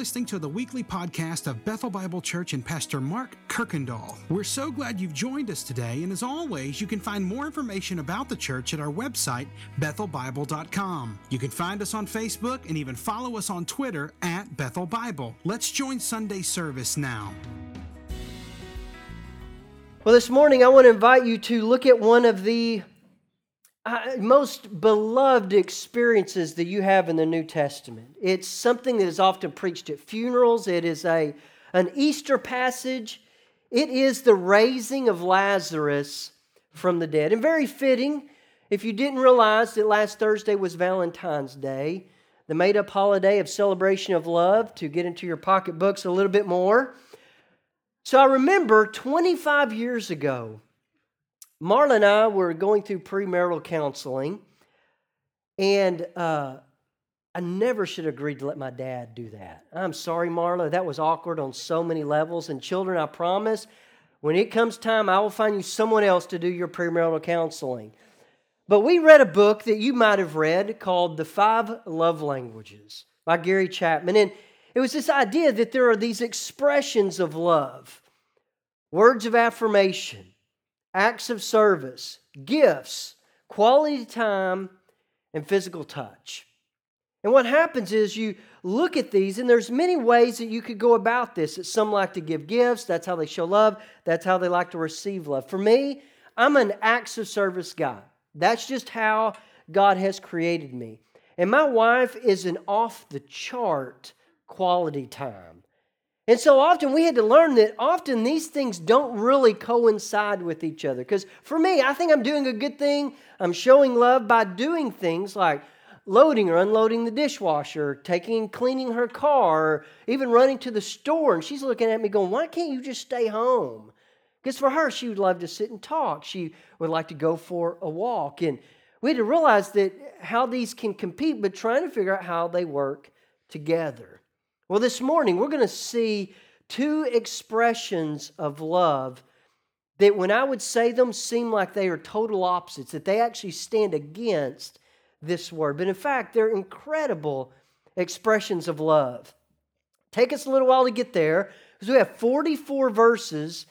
listening to the weekly podcast of Bethel Bible Church and Pastor Mark Kirkendall. We're so glad you've joined us today, and as always, you can find more information about the church at our website, bethelbible.com. You can find us on Facebook and even follow us on Twitter at Bethel Bible. Let's join Sunday service now. Well, this morning I want to invite you to look at one of the uh, most beloved experiences that you have in the New Testament. It's something that is often preached at funerals. It is a, an Easter passage. It is the raising of Lazarus from the dead. And very fitting, if you didn't realize that last Thursday was Valentine's Day, the made up holiday of celebration of love, to get into your pocketbooks a little bit more. So I remember 25 years ago, Marla and I were going through premarital counseling, and uh, I never should have agreed to let my dad do that. I'm sorry, Marla. That was awkward on so many levels. And children, I promise, when it comes time, I will find you someone else to do your premarital counseling. But we read a book that you might have read called The Five Love Languages by Gary Chapman. And it was this idea that there are these expressions of love, words of affirmation, acts of service, gifts, quality time, and physical touch. And what happens is you look at these, and there's many ways that you could go about this. That some like to give gifts, that's how they show love, that's how they like to receive love. For me, I'm an acts of service guy. That's just how God has created me. And my wife is an off the chart quality time. And so often we had to learn that often these things don't really coincide with each other. Because for me, I think I'm doing a good thing. I'm showing love by doing things like loading or unloading the dishwasher, taking and cleaning her car, or even running to the store. And she's looking at me going, Why can't you just stay home? Because for her, she would love to sit and talk. She would like to go for a walk. And we had to realize that how these can compete, but trying to figure out how they work together. Well, this morning we're going to see two expressions of love that, when I would say them, seem like they are total opposites, that they actually stand against this word. But in fact, they're incredible expressions of love. Take us a little while to get there because we have 44 verses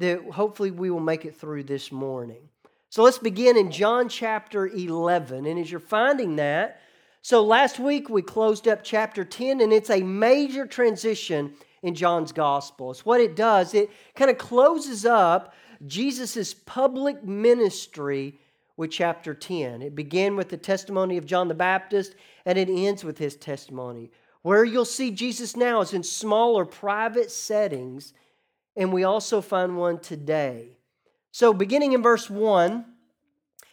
that hopefully we will make it through this morning. So let's begin in John chapter 11. And as you're finding that, so last week we closed up chapter 10, and it's a major transition in John's gospel. It's what it does, it kind of closes up Jesus' public ministry with chapter 10. It began with the testimony of John the Baptist, and it ends with his testimony. Where you'll see Jesus now is in smaller private settings, and we also find one today. So, beginning in verse 1,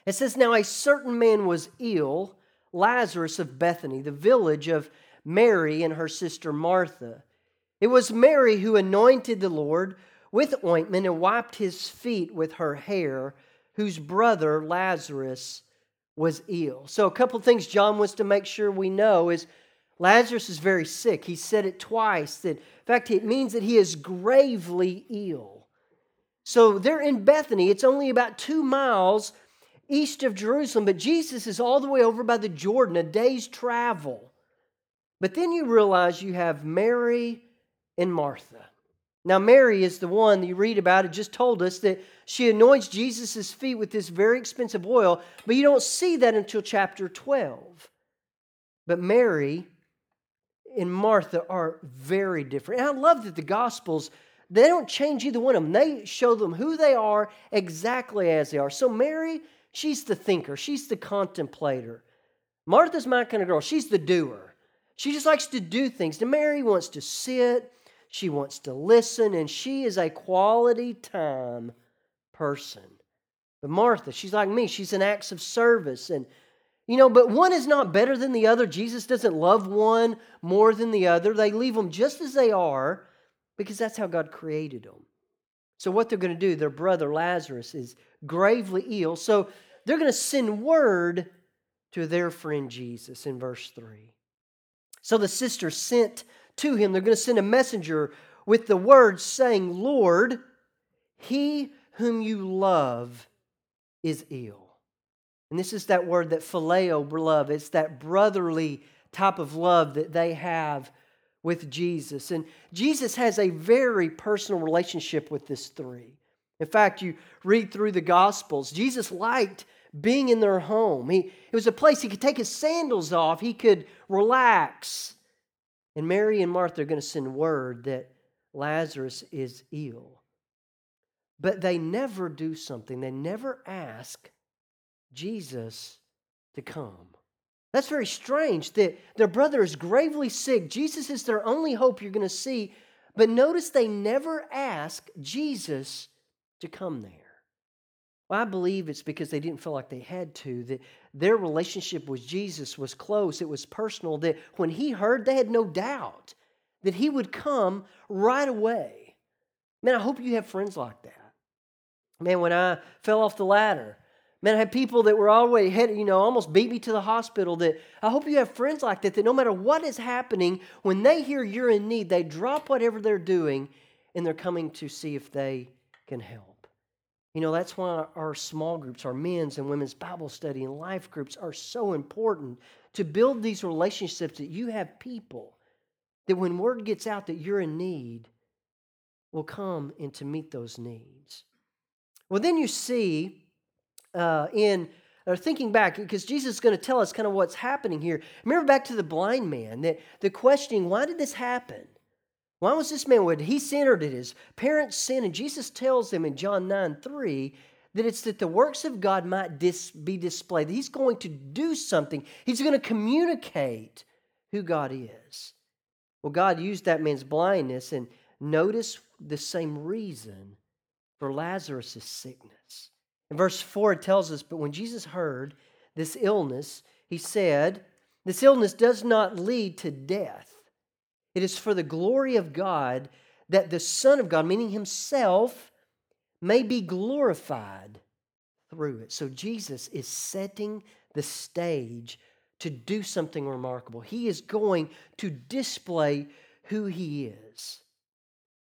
it says, Now a certain man was ill Lazarus of Bethany, the village of Mary and her sister Martha. It was Mary who anointed the Lord with ointment and wiped his feet with her hair, whose brother Lazarus was ill. So, a couple things John wants to make sure we know is Lazarus is very sick. He said it twice. That, in fact, it means that he is gravely ill. So, they're in Bethany. It's only about two miles east of Jerusalem, but Jesus is all the way over by the Jordan, a day's travel. But then you realize you have Mary and Martha. Now, Mary is the one that you read about. It just told us that she anoints Jesus' feet with this very expensive oil, but you don't see that until chapter 12. But Mary and Martha are very different. And I love that the Gospels, they don't change either one of them. They show them who they are exactly as they are. So Mary She's the thinker, she's the contemplator. Martha's my kind of girl. She's the doer. She just likes to do things. And Mary wants to sit, she wants to listen, and she is a quality time person. But Martha, she's like me. She's an acts of service. And, you know, but one is not better than the other. Jesus doesn't love one more than the other. They leave them just as they are because that's how God created them. So, what they're going to do, their brother Lazarus is gravely ill. So, they're going to send word to their friend Jesus in verse 3. So, the sisters sent to him, they're going to send a messenger with the words saying, Lord, he whom you love is ill. And this is that word that phileo love. It's that brotherly type of love that they have with Jesus. And Jesus has a very personal relationship with this three. In fact, you read through the Gospels, Jesus liked being in their home. He, it was a place he could take his sandals off, he could relax. And Mary and Martha are going to send word that Lazarus is ill. But they never do something, they never ask Jesus to come. That's very strange that their brother is gravely sick. Jesus is their only hope you're going to see. But notice they never ask Jesus to come there. Well, I believe it's because they didn't feel like they had to, that their relationship with Jesus was close, it was personal, that when he heard, they had no doubt that he would come right away. Man, I hope you have friends like that. Man, when I fell off the ladder, Man, I had people that were always headed, you know, almost beat me to the hospital. That I hope you have friends like that, that no matter what is happening, when they hear you're in need, they drop whatever they're doing and they're coming to see if they can help. You know, that's why our small groups, our men's and women's Bible study and life groups are so important to build these relationships that you have people that when word gets out that you're in need, will come and to meet those needs. Well, then you see uh, in or thinking back because jesus is going to tell us kind of what's happening here. Remember back to the blind man that the questioning why did this happen? Why was this man would he sin or did his parents sin? And jesus tells them in john 9 3 that it's that the works of god might dis, be displayed he's going to do something. He's going to communicate who god is. Well god used that man's blindness and notice the same reason for lazarus' sickness in verse 4, it tells us, But when Jesus heard this illness, he said, This illness does not lead to death. It is for the glory of God that the Son of God, meaning himself, may be glorified through it. So Jesus is setting the stage to do something remarkable. He is going to display who he is.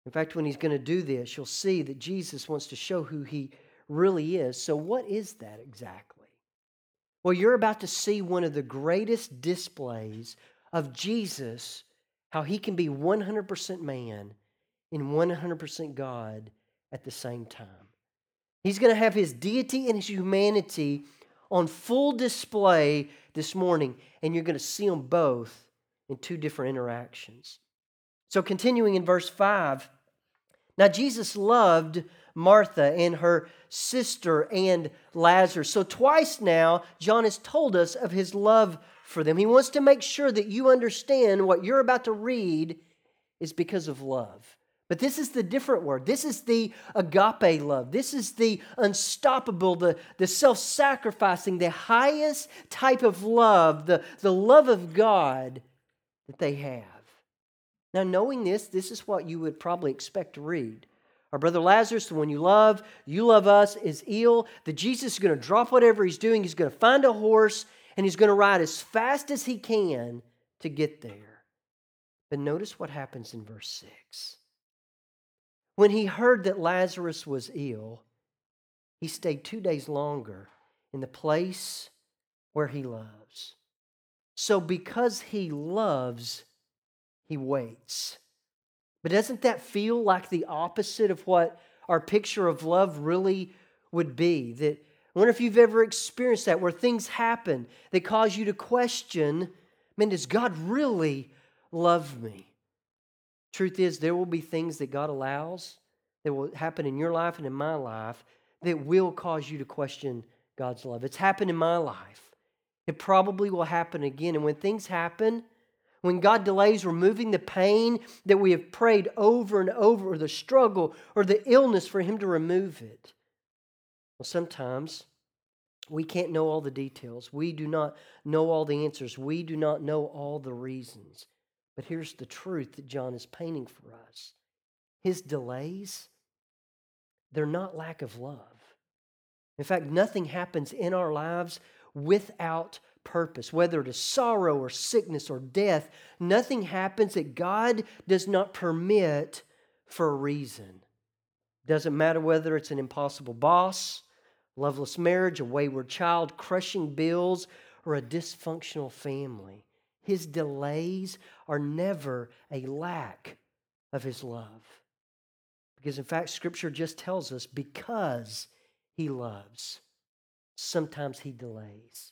In fact, when he's going to do this, you'll see that Jesus wants to show who he really is. So, what is that exactly? Well, you're about to see one of the greatest displays of Jesus, how he can be 100% man and 100% God at the same time. He's going to have his deity and his humanity on full display this morning, and you're going to see them both in two different interactions. So, continuing in verse 5, now Jesus loved Martha and her sister and Lazarus. So, twice now, John has told us of his love for them. He wants to make sure that you understand what you're about to read is because of love. But this is the different word. This is the agape love. This is the unstoppable, the, the self sacrificing, the highest type of love, the, the love of God that they have. Now, knowing this, this is what you would probably expect to read. Our brother Lazarus, the one you love, you love us, is ill. That Jesus is going to drop whatever he's doing. He's going to find a horse and he's going to ride as fast as he can to get there. But notice what happens in verse 6. When he heard that Lazarus was ill, he stayed two days longer in the place where he loves. So, because he loves, he waits. But doesn't that feel like the opposite of what our picture of love really would be? That I wonder if you've ever experienced that where things happen that cause you to question, man, does God really love me? Truth is, there will be things that God allows that will happen in your life and in my life that will cause you to question God's love. It's happened in my life. It probably will happen again. And when things happen, when God delays removing the pain that we have prayed over and over, or the struggle or the illness for Him to remove it. Well, sometimes we can't know all the details. We do not know all the answers. We do not know all the reasons. But here's the truth that John is painting for us His delays, they're not lack of love. In fact, nothing happens in our lives without purpose, whether it is sorrow or sickness or death, nothing happens that God does not permit for a reason. Doesn't matter whether it's an impossible boss, loveless marriage, a wayward child, crushing bills, or a dysfunctional family. his delays are never a lack of his love. Because in fact, Scripture just tells us because he loves, sometimes he delays.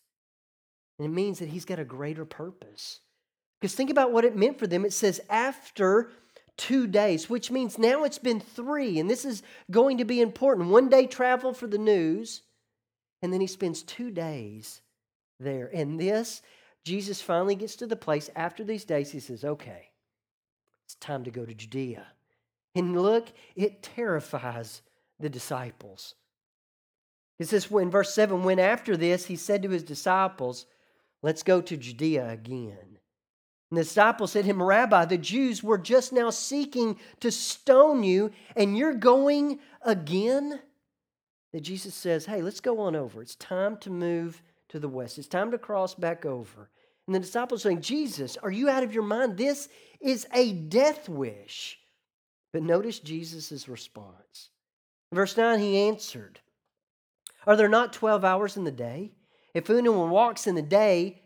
And it means that he's got a greater purpose. Because think about what it meant for them. It says, after two days, which means now it's been three, and this is going to be important. One day travel for the news, and then he spends two days there. And this, Jesus finally gets to the place after these days, he says, okay, it's time to go to Judea. And look, it terrifies the disciples. It says in verse 7 when after this he said to his disciples, Let's go to Judea again. And the disciples said to him, Rabbi, the Jews were just now seeking to stone you, and you're going again? That Jesus says, Hey, let's go on over. It's time to move to the west. It's time to cross back over. And the disciples saying, Jesus, are you out of your mind? This is a death wish. But notice Jesus' response. Verse 9, he answered, Are there not 12 hours in the day? If anyone walks in the day,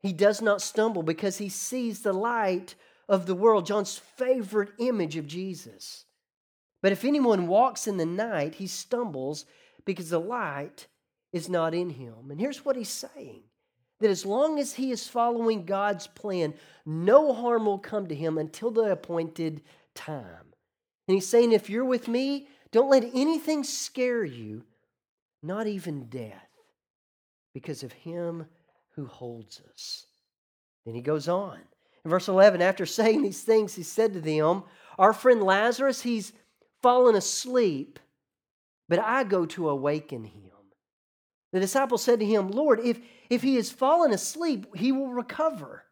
he does not stumble because he sees the light of the world, John's favorite image of Jesus. But if anyone walks in the night, he stumbles because the light is not in him. And here's what he's saying that as long as he is following God's plan, no harm will come to him until the appointed time. And he's saying, if you're with me, don't let anything scare you, not even death, because of him who holds us. Then he goes on. In verse 11, after saying these things, he said to them, Our friend Lazarus, he's fallen asleep, but I go to awaken him. The disciples said to him, Lord, if, if he has fallen asleep, he will recover.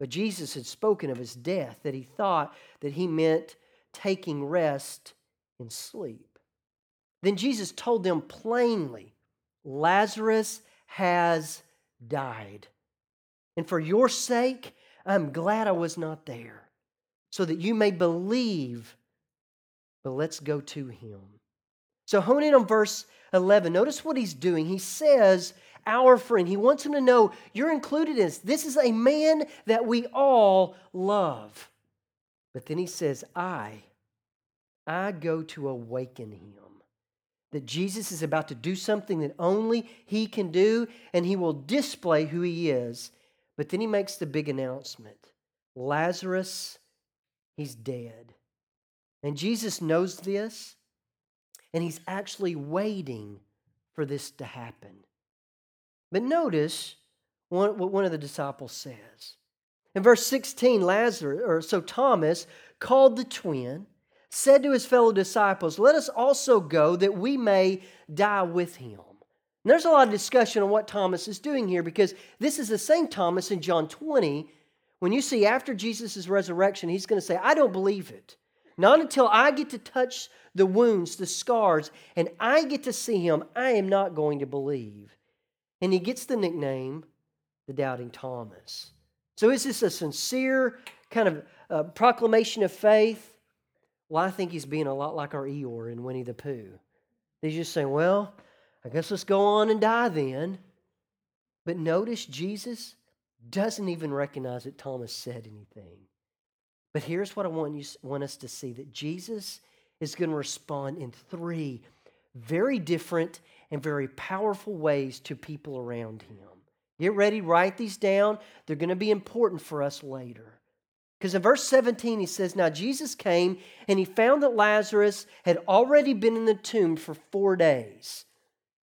But Jesus had spoken of his death, that he thought that he meant taking rest in sleep. Then Jesus told them plainly, Lazarus has died. And for your sake, I'm glad I was not there, so that you may believe. But let's go to him. So hone in on verse 11. Notice what he's doing. He says, Our friend. He wants him to know you're included in this. This is a man that we all love. But then he says, I, I go to awaken him. That Jesus is about to do something that only he can do, and he will display who he is. But then he makes the big announcement Lazarus, he's dead. And Jesus knows this, and he's actually waiting for this to happen. But notice what one of the disciples says. In verse 16, Lazarus, or so Thomas, called the twin, said to his fellow disciples, Let us also go that we may die with him. And there's a lot of discussion on what Thomas is doing here because this is the same Thomas in John 20. When you see after Jesus' resurrection, he's going to say, I don't believe it. Not until I get to touch the wounds, the scars, and I get to see him, I am not going to believe. And he gets the nickname, the Doubting Thomas. So is this a sincere kind of uh, proclamation of faith? Well, I think he's being a lot like our Eeyore in Winnie the Pooh. He's just saying, well, I guess let's go on and die then. But notice Jesus doesn't even recognize that Thomas said anything. But here's what I want, you, want us to see that Jesus is going to respond in three very different and very powerful ways to people around him. Get ready, write these down. They're going to be important for us later. Because in verse 17, he says, Now Jesus came and he found that Lazarus had already been in the tomb for four days.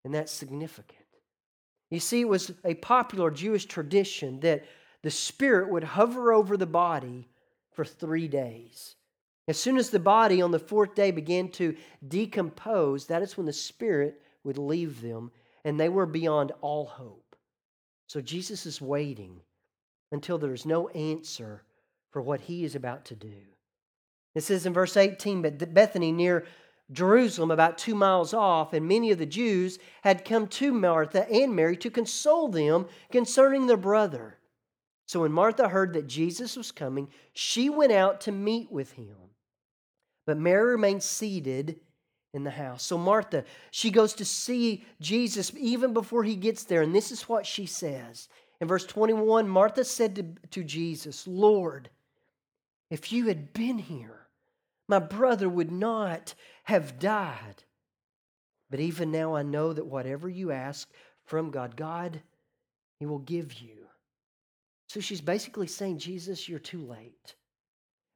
And that's significant. You see, it was a popular Jewish tradition that the spirit would hover over the body for three days. As soon as the body on the fourth day began to decompose, that is when the spirit would leave them, and they were beyond all hope. So Jesus is waiting until there's no answer for what he is about to do. It says in verse 18, but Bethany near Jerusalem, about two miles off, and many of the Jews had come to Martha and Mary to console them concerning their brother. So when Martha heard that Jesus was coming, she went out to meet with him. But Mary remained seated in the house. So Martha, she goes to see Jesus even before he gets there, and this is what she says In verse 21, Martha said to, to Jesus, Lord, if you had been here, my brother would not have died. But even now I know that whatever you ask from God, God, He will give you. So she's basically saying, Jesus, you're too late.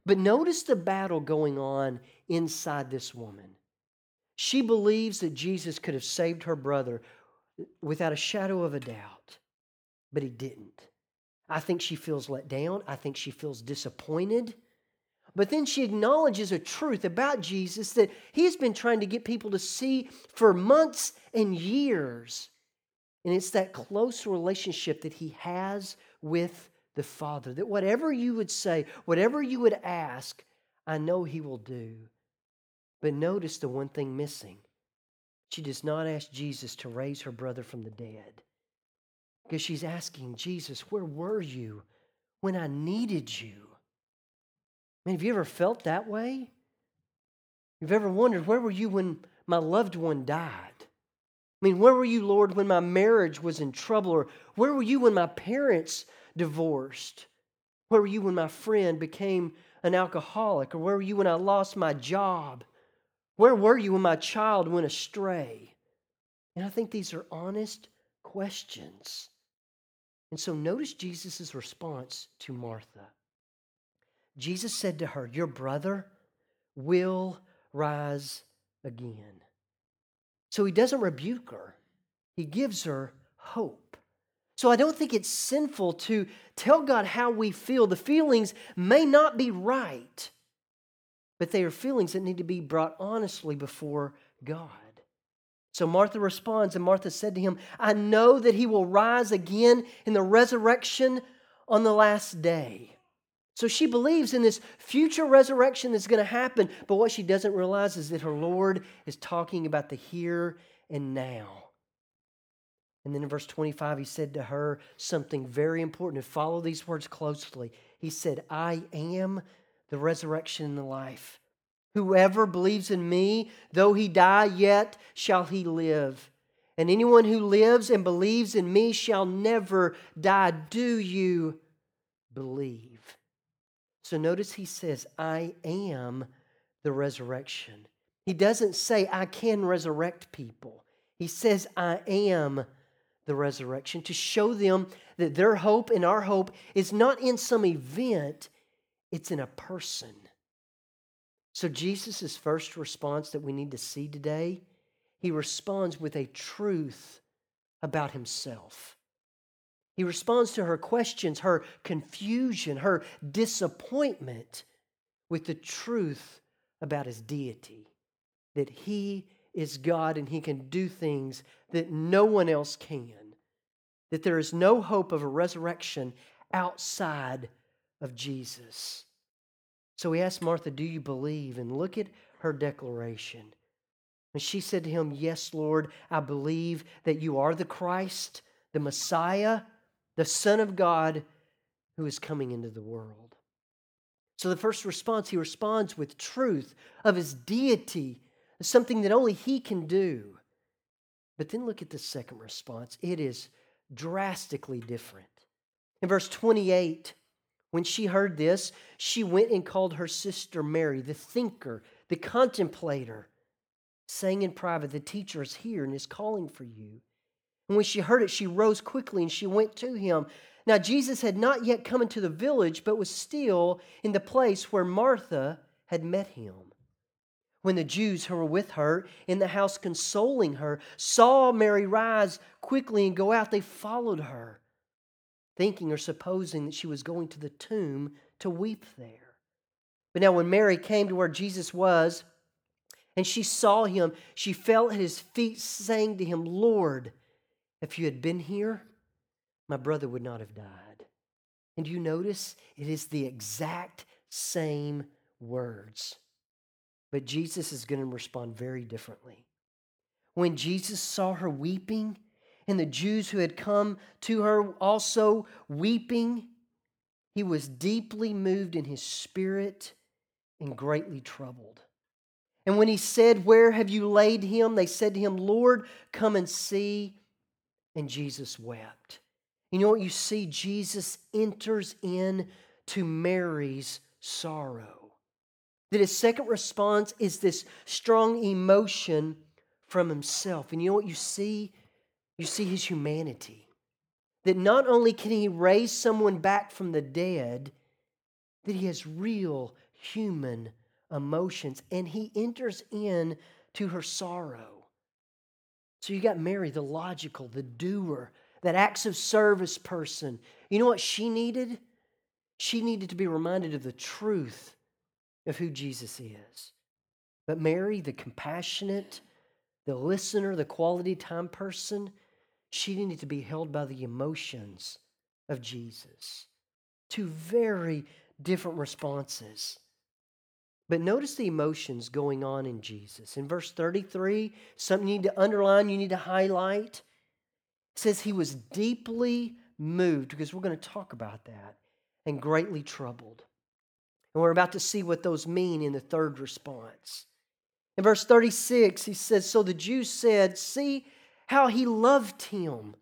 But notice the battle going on inside this woman. She believes that Jesus could have saved her brother without a shadow of a doubt, but he didn't. I think she feels let down. I think she feels disappointed. But then she acknowledges a truth about Jesus that he's been trying to get people to see for months and years. And it's that close relationship that he has with the Father. That whatever you would say, whatever you would ask, I know He will do. But notice the one thing missing. She does not ask Jesus to raise her brother from the dead. Because she's asking, Jesus, where were you when I needed you? I mean, have you ever felt that way? You've ever wondered, where were you when my loved one died? I mean, where were you, Lord, when my marriage was in trouble? Or where were you when my parents divorced? Where were you when my friend became an alcoholic? Or where were you when I lost my job? Where were you when my child went astray? And I think these are honest questions. And so notice Jesus' response to Martha. Jesus said to her, Your brother will rise again. So he doesn't rebuke her, he gives her hope. So I don't think it's sinful to tell God how we feel. The feelings may not be right, but they are feelings that need to be brought honestly before God. So Martha responds, and Martha said to him, I know that he will rise again in the resurrection on the last day. So she believes in this future resurrection that's going to happen, but what she doesn't realize is that her Lord is talking about the here and now. And then in verse 25, he said to her something very important. To follow these words closely, he said, I am the resurrection and the life. Whoever believes in me, though he die, yet shall he live. And anyone who lives and believes in me shall never die. Do you believe? So notice he says, I am the resurrection. He doesn't say, I can resurrect people. He says, I am the resurrection to show them that their hope and our hope is not in some event, it's in a person. So, Jesus' first response that we need to see today, he responds with a truth about himself. He responds to her questions, her confusion, her disappointment with the truth about his deity that he is God and he can do things that no one else can that there is no hope of a resurrection outside of Jesus. So he asked Martha, Do you believe? And look at her declaration. And she said to him, Yes, Lord, I believe that you are the Christ, the Messiah, the Son of God who is coming into the world. So the first response, he responds with truth of his deity, something that only he can do. But then look at the second response. It is drastically different. In verse 28, when she heard this, she went and called her sister Mary, the thinker, the contemplator, saying in private, The teacher is here and is calling for you. And when she heard it, she rose quickly and she went to him. Now, Jesus had not yet come into the village, but was still in the place where Martha had met him. When the Jews who were with her in the house consoling her saw Mary rise quickly and go out, they followed her, thinking or supposing that she was going to the tomb to weep there. But now, when Mary came to where Jesus was and she saw him, she fell at his feet, saying to him, Lord, if you had been here, my brother would not have died. And you notice it is the exact same words. But Jesus is going to respond very differently. When Jesus saw her weeping, and the Jews who had come to her also weeping, he was deeply moved in his spirit and greatly troubled. And when he said, Where have you laid him? They said to him, Lord, come and see. And Jesus wept. You know what you see? Jesus enters in to Mary's sorrow. That his second response is this strong emotion from himself. And you know what you see? You see his humanity. That not only can he raise someone back from the dead, that he has real human emotions and he enters in to her sorrow. So you got Mary, the logical, the doer, that acts of service person. You know what she needed? She needed to be reminded of the truth of who Jesus is. But Mary, the compassionate, the listener, the quality time person, she needed to be held by the emotions of Jesus. Two very different responses. But notice the emotions going on in Jesus. In verse 33, something you need to underline, you need to highlight. It says he was deeply moved, because we're going to talk about that, and greatly troubled. And we're about to see what those mean in the third response. In verse 36, he says, So the Jews said, See how he loved him.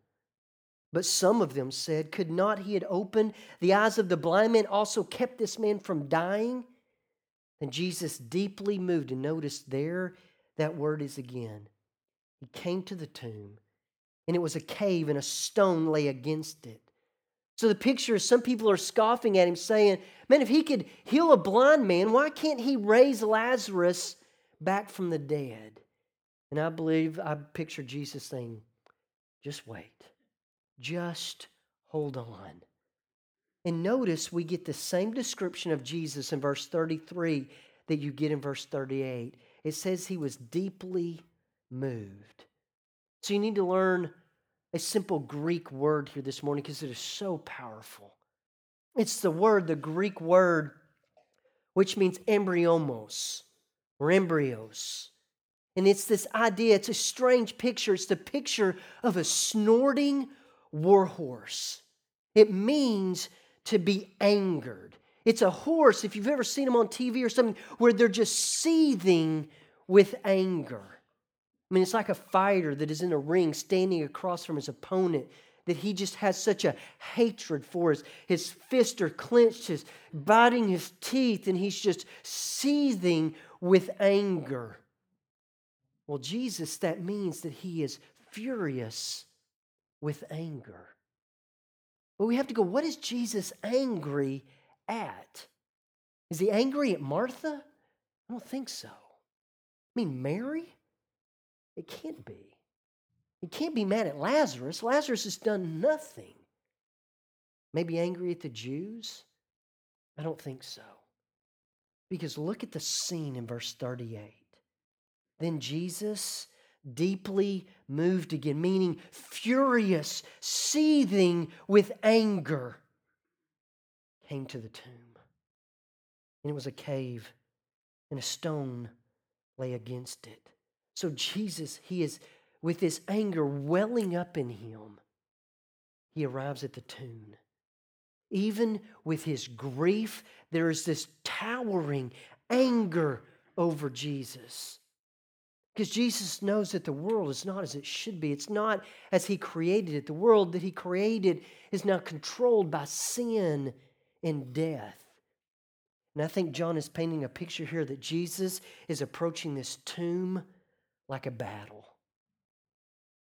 But some of them said, Could not he had opened the eyes of the blind man, also kept this man from dying? Then Jesus, deeply moved, and notice there that word is again. He came to the tomb, and it was a cave, and a stone lay against it. So the picture is some people are scoffing at him, saying, Man, if he could heal a blind man, why can't he raise Lazarus back from the dead? And I believe I picture Jesus saying, Just wait. Just hold on. And notice we get the same description of Jesus in verse 33 that you get in verse 38. It says he was deeply moved. So you need to learn a simple Greek word here this morning because it is so powerful. It's the word, the Greek word, which means embryomos or embryos. And it's this idea, it's a strange picture. It's the picture of a snorting warhorse. It means to be angered. It's a horse, if you've ever seen them on TV or something, where they're just seething with anger. I mean, it's like a fighter that is in a ring standing across from his opponent that he just has such a hatred for. His, his fists are clenched, his biting his teeth, and he's just seething with anger. Well, Jesus, that means that he is furious with anger. But we have to go, what is Jesus angry at? Is he angry at Martha? I don't think so. I mean, Mary? It can't be. He can't be mad at Lazarus. Lazarus has done nothing. Maybe angry at the Jews? I don't think so. Because look at the scene in verse 38. Then Jesus deeply moved again, meaning furious, seething with anger, came to the tomb. And it was a cave, and a stone lay against it. So Jesus, he is with this anger welling up in him, he arrives at the tomb. Even with his grief, there is this towering anger over Jesus. Because Jesus knows that the world is not as it should be. It's not as He created it. The world that He created is now controlled by sin and death. And I think John is painting a picture here that Jesus is approaching this tomb like a battle.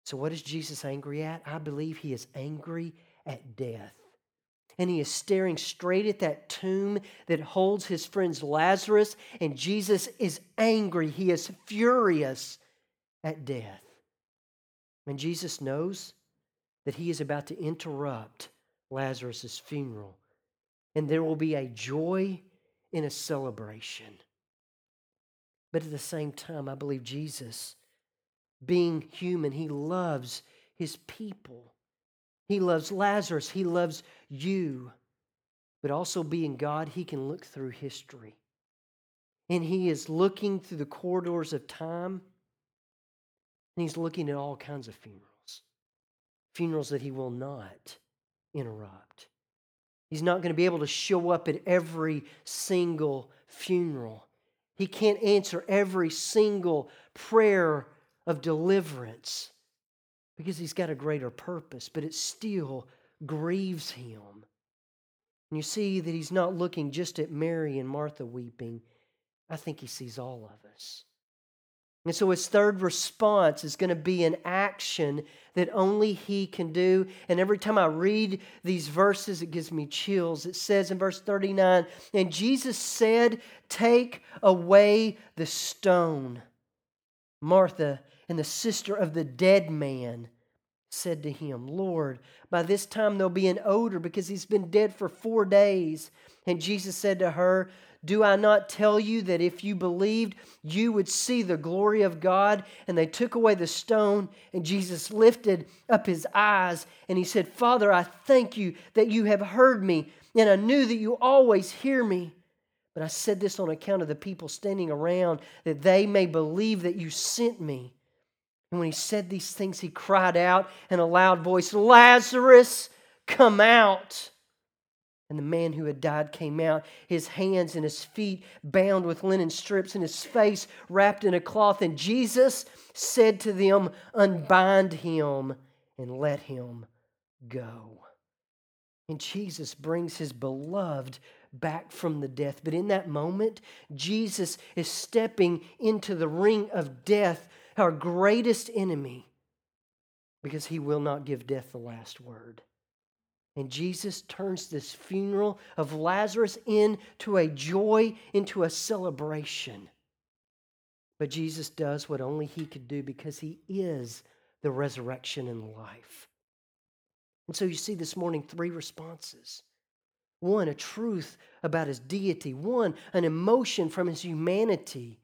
So, what is Jesus angry at? I believe he is angry at death. And he is staring straight at that tomb that holds his friend Lazarus, and Jesus is angry. He is furious at death. And Jesus knows that he is about to interrupt Lazarus' funeral, and there will be a joy and a celebration. But at the same time, I believe Jesus, being human, he loves his people. He loves Lazarus. He loves you. But also, being God, He can look through history. And He is looking through the corridors of time. And He's looking at all kinds of funerals funerals that He will not interrupt. He's not going to be able to show up at every single funeral. He can't answer every single prayer of deliverance because he's got a greater purpose, but it still grieves him. And you see that he's not looking just at Mary and Martha weeping. I think he sees all of us. And so his third response is going to be an action that only he can do. And every time I read these verses, it gives me chills. It says in verse 39 And Jesus said, Take away the stone. Martha and the sister of the dead man said to him, Lord, by this time there'll be an odor because he's been dead for four days. And Jesus said to her, do I not tell you that if you believed, you would see the glory of God? And they took away the stone, and Jesus lifted up his eyes and he said, Father, I thank you that you have heard me, and I knew that you always hear me. But I said this on account of the people standing around, that they may believe that you sent me. And when he said these things, he cried out in a loud voice, Lazarus, come out. And the man who had died came out, his hands and his feet bound with linen strips, and his face wrapped in a cloth. And Jesus said to them, Unbind him and let him go. And Jesus brings his beloved back from the death. But in that moment, Jesus is stepping into the ring of death, our greatest enemy, because he will not give death the last word. And Jesus turns this funeral of Lazarus into a joy, into a celebration. But Jesus does what only he could do because he is the resurrection and life. And so you see this morning three responses one, a truth about his deity, one, an emotion from his humanity,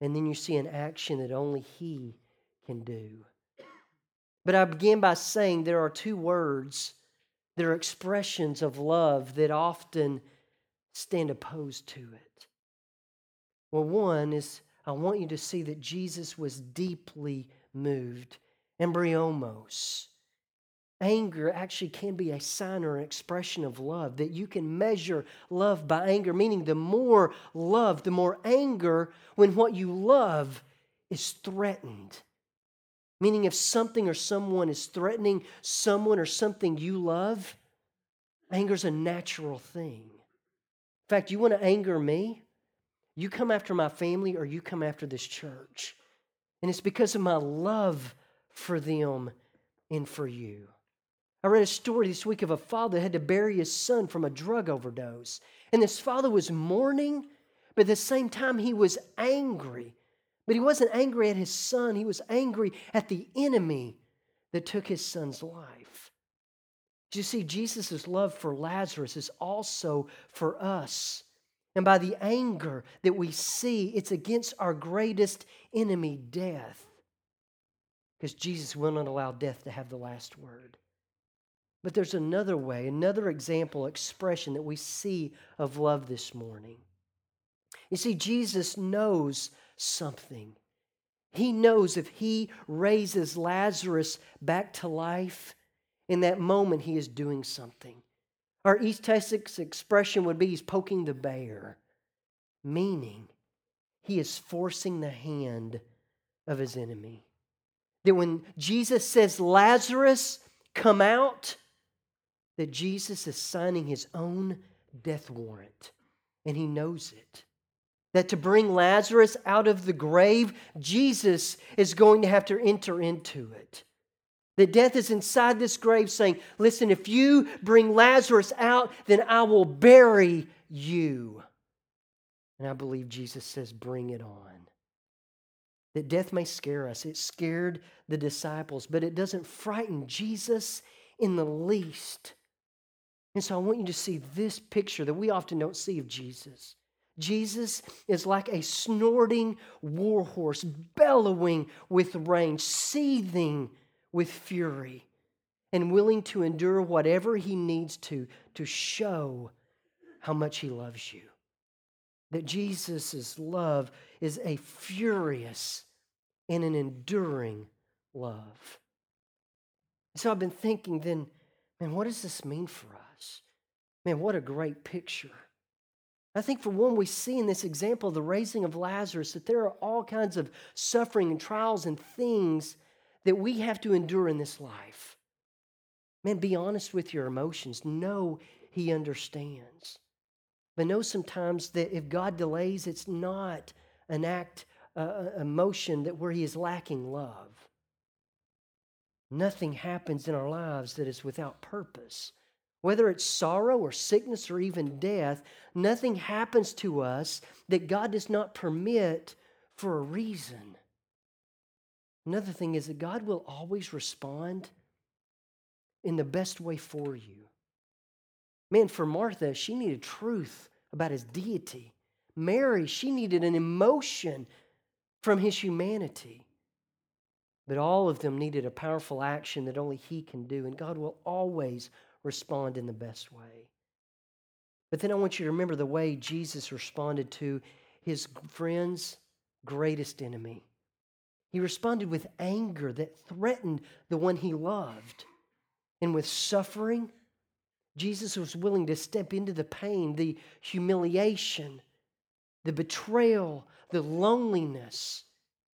and then you see an action that only he can do. But I begin by saying there are two words there are expressions of love that often stand opposed to it. Well, one is I want you to see that Jesus was deeply moved. Embryomos. Anger actually can be a sign or an expression of love, that you can measure love by anger, meaning the more love, the more anger when what you love is threatened. Meaning, if something or someone is threatening someone or something you love, anger is a natural thing. In fact, you want to anger me? You come after my family or you come after this church. And it's because of my love for them and for you. I read a story this week of a father that had to bury his son from a drug overdose. And this father was mourning, but at the same time, he was angry but he wasn't angry at his son, he was angry at the enemy that took his son's life. Do you see, Jesus' love for Lazarus is also for us. And by the anger that we see, it's against our greatest enemy, death. Because Jesus will not allow death to have the last word. But there's another way, another example, expression that we see of love this morning. You see, Jesus knows something. He knows if he raises Lazarus back to life, in that moment he is doing something. Our East Texas expression would be he's poking the bear, meaning he is forcing the hand of his enemy. That when Jesus says, Lazarus, come out, that Jesus is signing his own death warrant, and he knows it that to bring Lazarus out of the grave, Jesus is going to have to enter into it. That death is inside this grave saying, Listen, if you bring Lazarus out, then I will bury you. And I believe Jesus says, Bring it on. That death may scare us. It scared the disciples, but it doesn't frighten Jesus in the least. And so I want you to see this picture that we often don't see of Jesus. Jesus is like a snorting warhorse, bellowing with rage, seething with fury, and willing to endure whatever he needs to to show how much he loves you. That Jesus' love is a furious and an enduring love. So I've been thinking then, man, what does this mean for us? Man, what a great picture. I think, for one, we see in this example of the raising of Lazarus that there are all kinds of suffering and trials and things that we have to endure in this life. Man, be honest with your emotions. Know He understands. But know sometimes that if God delays, it's not an act, uh, emotion that where He is lacking love. Nothing happens in our lives that is without purpose. Whether it's sorrow or sickness or even death, nothing happens to us that God does not permit for a reason. Another thing is that God will always respond in the best way for you. Man, for Martha, she needed truth about his deity. Mary, she needed an emotion from his humanity. But all of them needed a powerful action that only he can do, and God will always respond in the best way. But then I want you to remember the way Jesus responded to his friend's greatest enemy. He responded with anger that threatened the one he loved. And with suffering, Jesus was willing to step into the pain, the humiliation, the betrayal, the loneliness,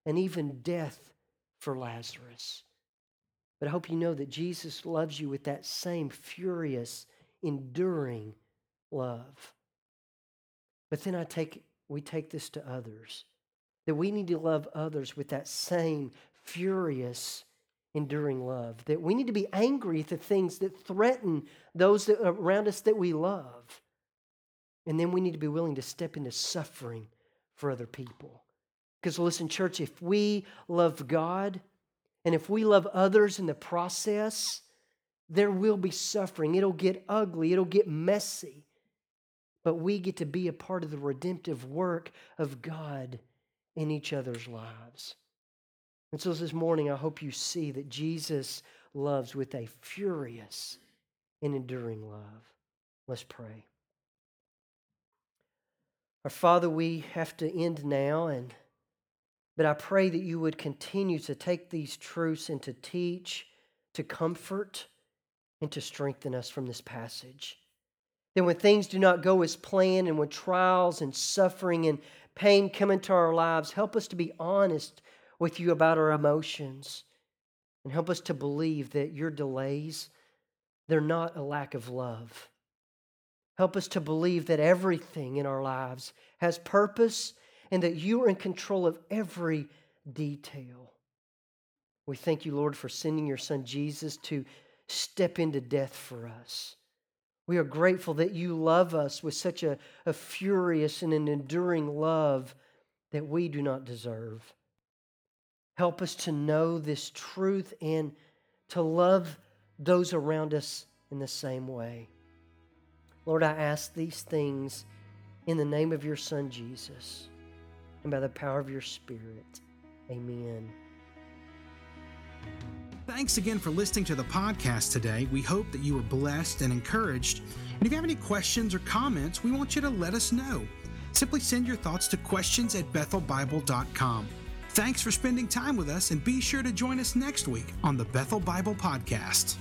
and even death for Lazarus. But I hope you know that Jesus loves you with that same furious, enduring love. But then I take we take this to others. That we need to love others with that same furious, enduring love. That we need to be angry at the things that threaten those that around us that we love. And then we need to be willing to step into suffering for other people. Because listen, church, if we love God and if we love others in the process, there will be suffering. It'll get ugly, it'll get messy. But we get to be a part of the redemptive work of God in each other's lives. And so this morning, I hope you see that Jesus loves with a furious and enduring love. Let's pray. Our Father, we have to end now, and but I pray that you would continue to take these truths and to teach, to comfort, and to strengthen us from this passage. That when things do not go as planned, and when trials and suffering and pain come into our lives, help us to be honest with you about our emotions and help us to believe that your delays they're not a lack of love. Help us to believe that everything in our lives has purpose and that you are in control of every detail. We thank you, Lord, for sending your son Jesus to step into death for us. We are grateful that you love us with such a, a furious and an enduring love that we do not deserve. Help us to know this truth and to love those around us in the same way. Lord, I ask these things in the name of your Son, Jesus, and by the power of your Spirit. Amen. Thanks again for listening to the podcast today. We hope that you were blessed and encouraged. And if you have any questions or comments, we want you to let us know. Simply send your thoughts to questions at bethelbible.com. Thanks for spending time with us, and be sure to join us next week on the Bethel Bible Podcast.